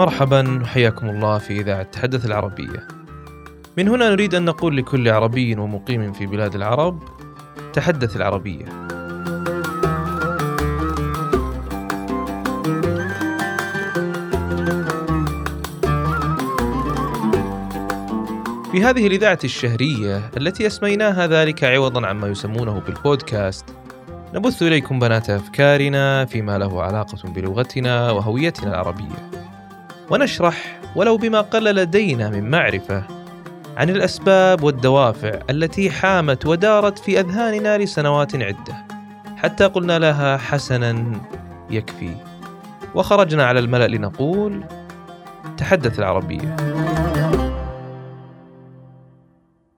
مرحبا وحياكم الله في إذاعة تحدث العربية. من هنا نريد أن نقول لكل عربي ومقيم في بلاد العرب: تحدث العربية. في هذه الإذاعة الشهرية التي أسميناها ذلك عوضا عما يسمونه بالبودكاست نبث إليكم بنات أفكارنا فيما له علاقة بلغتنا وهويتنا العربية ونشرح ولو بما قل لدينا من معرفة عن الأسباب والدوافع التي حامت ودارت في أذهاننا لسنوات عدة حتى قلنا لها حسنا يكفي. وخرجنا على الملأ لنقول تحدث العربية.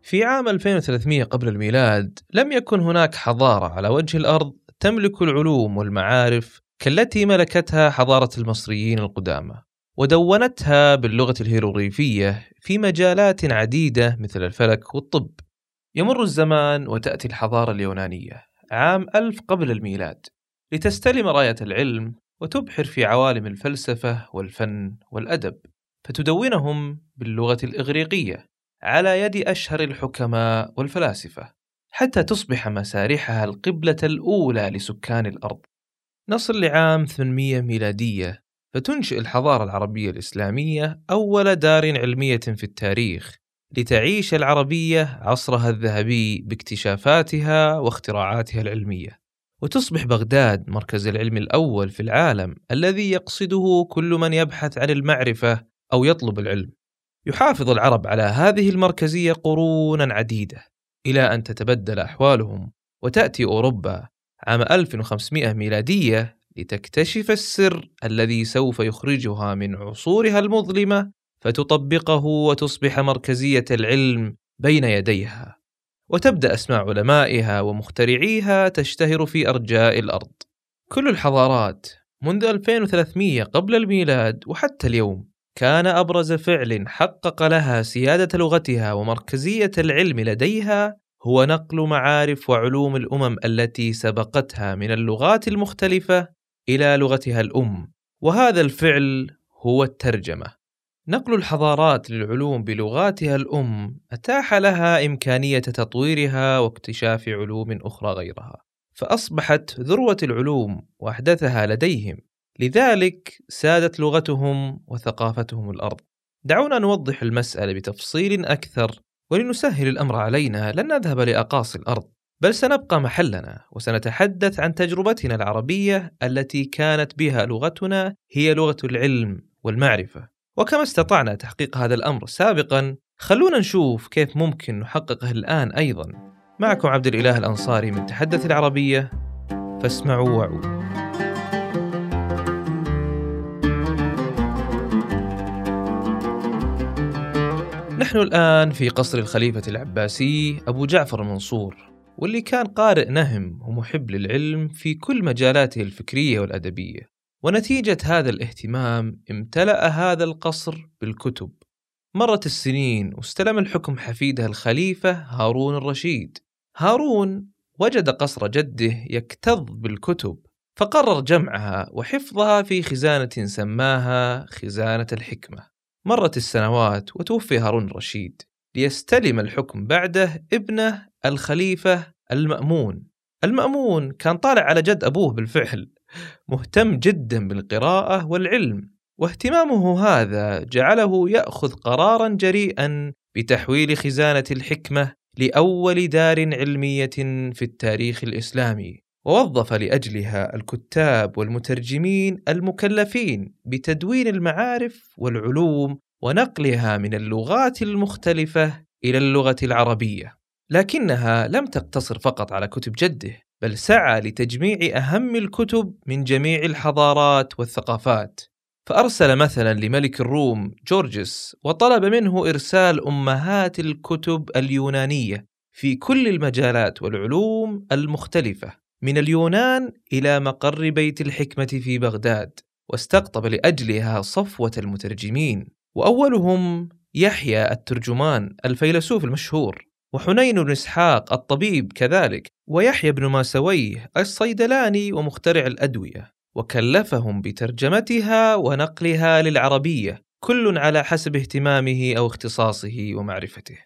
في عام 2300 قبل الميلاد لم يكن هناك حضارة على وجه الأرض تملك العلوم والمعارف كالتي ملكتها حضارة المصريين القدامى. ودونتها باللغة الهيروغليفية في مجالات عديدة مثل الفلك والطب. يمر الزمان وتأتي الحضارة اليونانية عام ألف قبل الميلاد لتستلم راية العلم وتبحر في عوالم الفلسفة والفن والأدب فتدونهم باللغة الإغريقية على يد أشهر الحكماء والفلاسفة حتى تصبح مسارحها القبلة الأولى لسكان الأرض. نصل لعام 800 ميلادية فتنشئ الحضارة العربية الإسلامية أول دار علمية في التاريخ لتعيش العربية عصرها الذهبي باكتشافاتها واختراعاتها العلمية. وتصبح بغداد مركز العلم الأول في العالم الذي يقصده كل من يبحث عن المعرفة أو يطلب العلم. يحافظ العرب على هذه المركزية قرونا عديدة إلى أن تتبدل أحوالهم وتأتي أوروبا عام 1500 ميلادية لتكتشف السر الذي سوف يخرجها من عصورها المظلمة فتطبقه وتصبح مركزية العلم بين يديها. وتبدأ أسماء علمائها ومخترعيها تشتهر في أرجاء الأرض. كل الحضارات منذ 2300 قبل الميلاد وحتى اليوم كان أبرز فعل حقق لها سيادة لغتها ومركزية العلم لديها هو نقل معارف وعلوم الأمم التي سبقتها من اللغات المختلفة إلى لغتها الأم، وهذا الفعل هو الترجمة. نقل الحضارات للعلوم بلغاتها الأم أتاح لها إمكانية تطويرها واكتشاف علوم أخرى غيرها، فأصبحت ذروة العلوم وأحدثها لديهم، لذلك سادت لغتهم وثقافتهم الأرض. دعونا نوضح المسألة بتفصيل أكثر ولنسهل الأمر علينا. لن نذهب لأقاصي الأرض. بل سنبقى محلنا وسنتحدث عن تجربتنا العربية التي كانت بها لغتنا هي لغة العلم والمعرفة. وكما استطعنا تحقيق هذا الأمر سابقا خلونا نشوف كيف ممكن نحققه الآن أيضا. معكم عبد الإله الأنصاري من تحدث العربية فاسمعوا وعوا. نحن الآن في قصر الخليفة العباسي أبو جعفر المنصور. واللي كان قارئ نهم ومحب للعلم في كل مجالاته الفكرية والأدبية. ونتيجة هذا الاهتمام امتلأ هذا القصر بالكتب. مرت السنين واستلم الحكم حفيده الخليفة هارون الرشيد. هارون وجد قصر جده يكتظ بالكتب فقرر جمعها وحفظها في خزانة سماها خزانة الحكمة. مرت السنوات وتوفي هارون الرشيد. ليستلم الحكم بعده ابنه الخليفة المأمون. المأمون كان طالع على جد أبوه بالفعل مهتم جدا بالقراءة والعلم واهتمامه هذا جعله يأخذ قرارا جريئا بتحويل خزانة الحكمة لأول دار علمية في التاريخ الإسلامي ووظف لأجلها الكتاب والمترجمين المكلفين بتدوين المعارف والعلوم ونقلها من اللغات المختلفة إلى اللغة العربية. لكنها لم تقتصر فقط على كتب جده بل سعى لتجميع أهم الكتب من جميع الحضارات والثقافات. فأرسل مثلا لملك الروم جورجس وطلب منه إرسال أمهات الكتب اليونانية في كل المجالات والعلوم المختلفة من اليونان إلى مقر بيت الحكمة في بغداد واستقطب لأجلها صفوة المترجمين. وأولهم يحيى الترجمان الفيلسوف المشهور وحنين بن إسحاق الطبيب كذلك ويحيى بن ماسويه الصيدلاني ومخترع الأدوية وكلفهم بترجمتها ونقلها للعربية كل على حسب اهتمامه أو اختصاصه ومعرفته.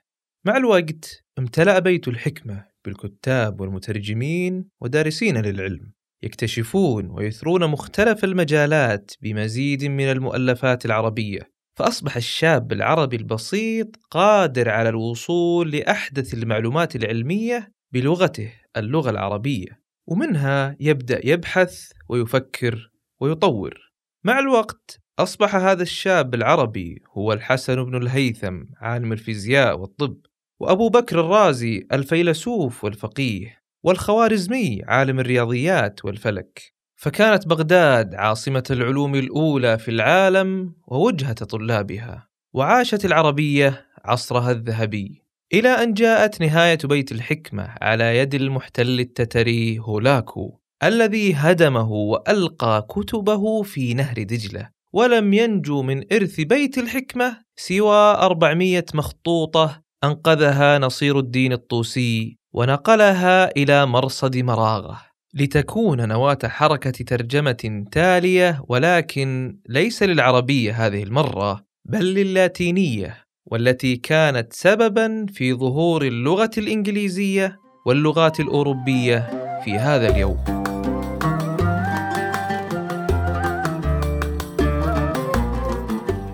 مع الوقت امتلأ بيت الحكمة بالكتاب والمترجمين ودارسين للعلم يكتشفون ويثرون مختلف المجالات بمزيد من المؤلفات العربية. فأصبح الشاب العربي البسيط قادر على الوصول لأحدث المعلومات العلمية بلغته اللغة العربية ومنها يبدأ يبحث ويفكر ويطور. مع الوقت أصبح هذا الشاب العربي هو الحسن بن الهيثم عالم الفيزياء والطب وأبو بكر الرازي الفيلسوف والفقيه والخوارزمي عالم الرياضيات والفلك. فكانت بغداد عاصمة العلوم الأولى في العالم ووجهة طلابها وعاشت العربية عصرها الذهبي إلى أن جاءت نهاية بيت الحكمة على يد المحتل التتري هولاكو الذي هدمه وألقى كتبه في نهر دجلة ولم ينجو من إرث بيت الحكمة سوى 400 مخطوطة أنقذها نصير الدين الطوسي ونقلها إلى مرصد مراغة. لتكون نواة حركة ترجمة تالية ولكن ليس للعربية هذه المرة بل للاتينية والتي كانت سببا في ظهور اللغة الإنجليزية واللغات الأوروبية في هذا اليوم.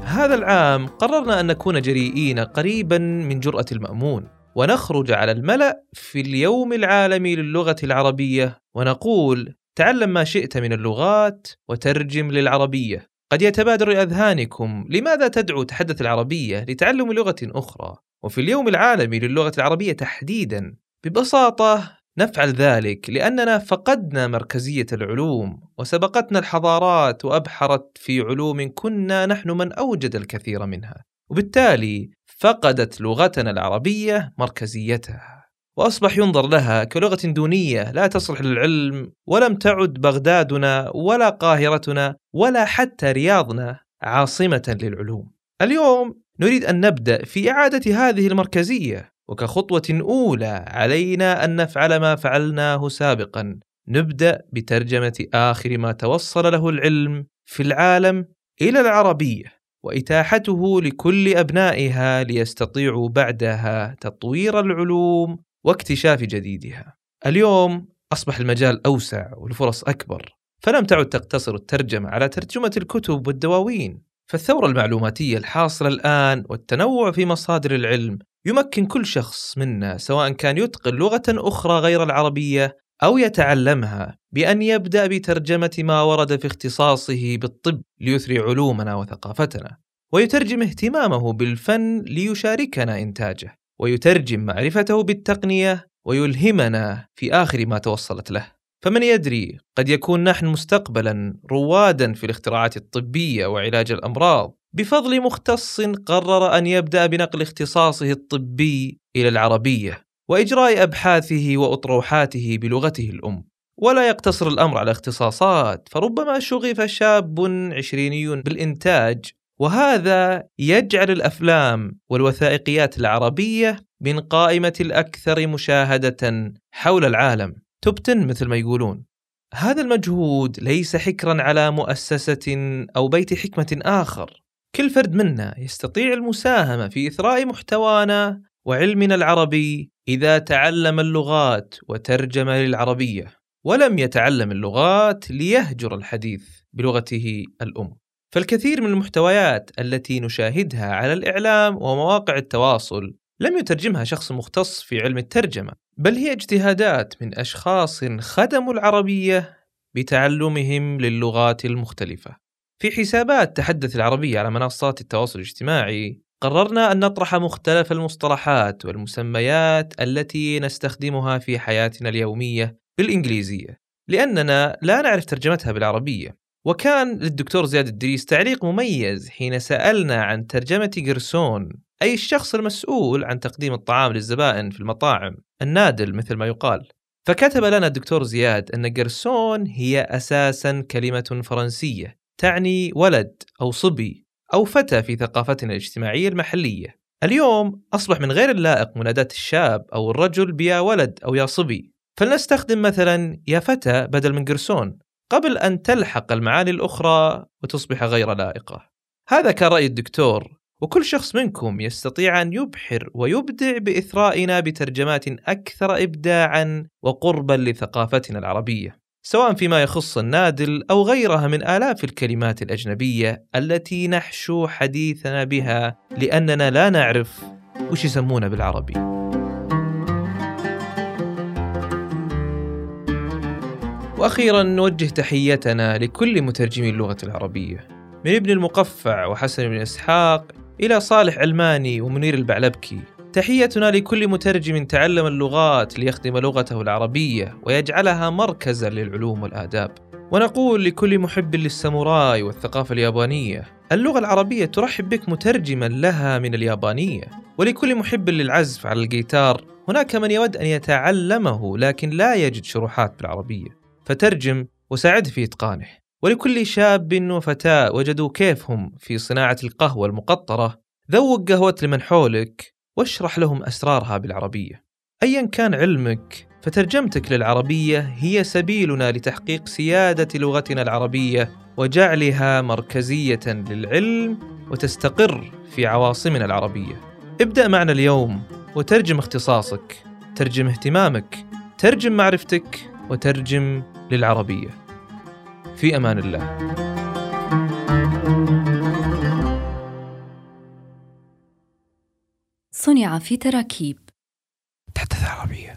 هذا العام قررنا أن نكون جريئين قريبا من جرأة المأمون ونخرج على الملأ في اليوم العالمي للغة العربية ونقول تعلم ما شئت من اللغات وترجم للعربية. قد يتبادر أذهانكم. لماذا تدعو تحدث العربية لتعلم لغة أخرى؟ وفي اليوم العالمي للغة العربية تحديدا. ببساطة نفعل ذلك لأننا فقدنا مركزية العلوم وسبقتنا الحضارات وأبحرت في علوم كنا نحن من أوجد الكثير منها. وبالتالي فقدت لغتنا العربية مركزيتها وأصبح ينظر لها كلغة دونية لا تصلح للعلم ولم تعد بغدادنا ولا قاهرتنا ولا حتى رياضنا عاصمة للعلوم. اليوم نريد أن نبدأ في إعادة هذه المركزية وكخطوة أولى علينا أن نفعل ما فعلناه سابقا. نبدأ بترجمة آخر ما توصل له العلم في العالم إلى العربية. وإتاحته لكل أبنائها ليستطيعوا بعدها تطوير العلوم واكتشاف جديدها. اليوم أصبح المجال أوسع والفرص أكبر، فلم تعد تقتصر الترجمة على ترجمة الكتب والدواوين، فالثورة المعلوماتية الحاصلة الآن والتنوع في مصادر العلم يمكن كل شخص منا سواء كان يتقن لغة أخرى غير العربية أو يتعلمها بأن يبدأ بترجمة ما ورد في اختصاصه بالطب ليثري علومنا وثقافتنا، ويترجم اهتمامه بالفن ليشاركنا إنتاجه، ويترجم معرفته بالتقنية ويلهمنا في آخر ما توصلت له. فمن يدري قد يكون نحن مستقبلا روادا في الاختراعات الطبية وعلاج الأمراض بفضل مختص قرر أن يبدأ بنقل اختصاصه الطبي إلى العربية وإجراء أبحاثه وأطروحاته بلغته الأم ولا يقتصر الأمر على اختصاصات فربما شغف شاب عشريني بالإنتاج وهذا يجعل الأفلام والوثائقيات العربية من قائمة الأكثر مشاهدة حول العالم. توب مثل ما يقولون. هذا المجهود ليس حكرا على مؤسسة أو بيت حكمة آخر. كل فرد منا يستطيع المساهمة في إثراء محتوانا وعلمنا العربي إذا تعلم اللغات وترجم للعربية ولم يتعلم اللغات ليهجر الحديث بلغته الأم. فالكثير من المحتويات التي نشاهدها على الإعلام ومواقع التواصل لم يترجمها شخص مختص في علم الترجمة بل هي اجتهادات من أشخاص خدموا العربية بتعلمهم للغات المختلفة. في حسابات تحدث العربية على منصات التواصل الاجتماعي قررنا أن نطرح مختلف المصطلحات والمسميات التي نستخدمها في حياتنا اليومية بالإنجليزية لأننا لا نعرف ترجمتها بالعربية. وكان للدكتور زياد الدريس تعليق مميز حين سألنا عن ترجمة جرسون أي الشخص المسؤول عن تقديم الطعام للزبائن في المطاعم النادل مثل ما يقال. فكتب لنا الدكتور زياد أن جرسون هي أساسا كلمة فرنسية تعني ولد أو صبي. أو فتى في ثقافتنا الاجتماعية المحلية. اليوم أصبح من غير اللائق مناداة الشاب أو الرجل بيا ولد أو يا صبي. فلنستخدم مثلا يا فتى بدل من قرصون قبل أن تلحق المعاني الأخرى وتصبح غير لائقة. هذا كان رأي الدكتور وكل شخص منكم يستطيع أن يبحر ويبدع بإثرائنا بترجمات أكثر إبداعا وقربا لثقافتنا العربية. سواء فيما يخص النادل أو غيرها من آلاف الكلمات الأجنبية التي نحشو حديثنا بها لأننا لا نعرف وش يسمونه بالعربي. وأخيرا نوجه تحيتنا لكل مترجمي اللغة العربية من ابن المقفع وحسن بن إسحاق إلى صالح علماني ومنير البعلبكي. تحيتنا لكل مترجم تعلم اللغات ليخدم لغته العربية ويجعلها مركزا للعلوم والآداب. ونقول لكل محب للساموراي والثقافة اليابانية اللغة العربية ترحب بك مترجما لها من اليابانية. ولكل محب للعزف على الجيتار هناك من يود أن يتعلمه لكن لا يجد شروحات بالعربية. فترجم وساعده في إتقانه. ولكل شاب وفتاة وجدوا كيفهم في صناعة القهوة المقطرة. ذوق قهوة لمن حولك واشرح لهم أسرارها بالعربية. أيا كان علمك فترجمتك للعربية هي سبيلنا لتحقيق سيادة لغتنا العربية وجعلها مركزية للعلم وتستقر في عواصمنا العربية. ابدأ معنا اليوم وترجم اختصاصك ترجم اهتمامك ترجم معرفتك وترجم للعربية. في أمان الله. صنع في تراكيب. تحدث عربية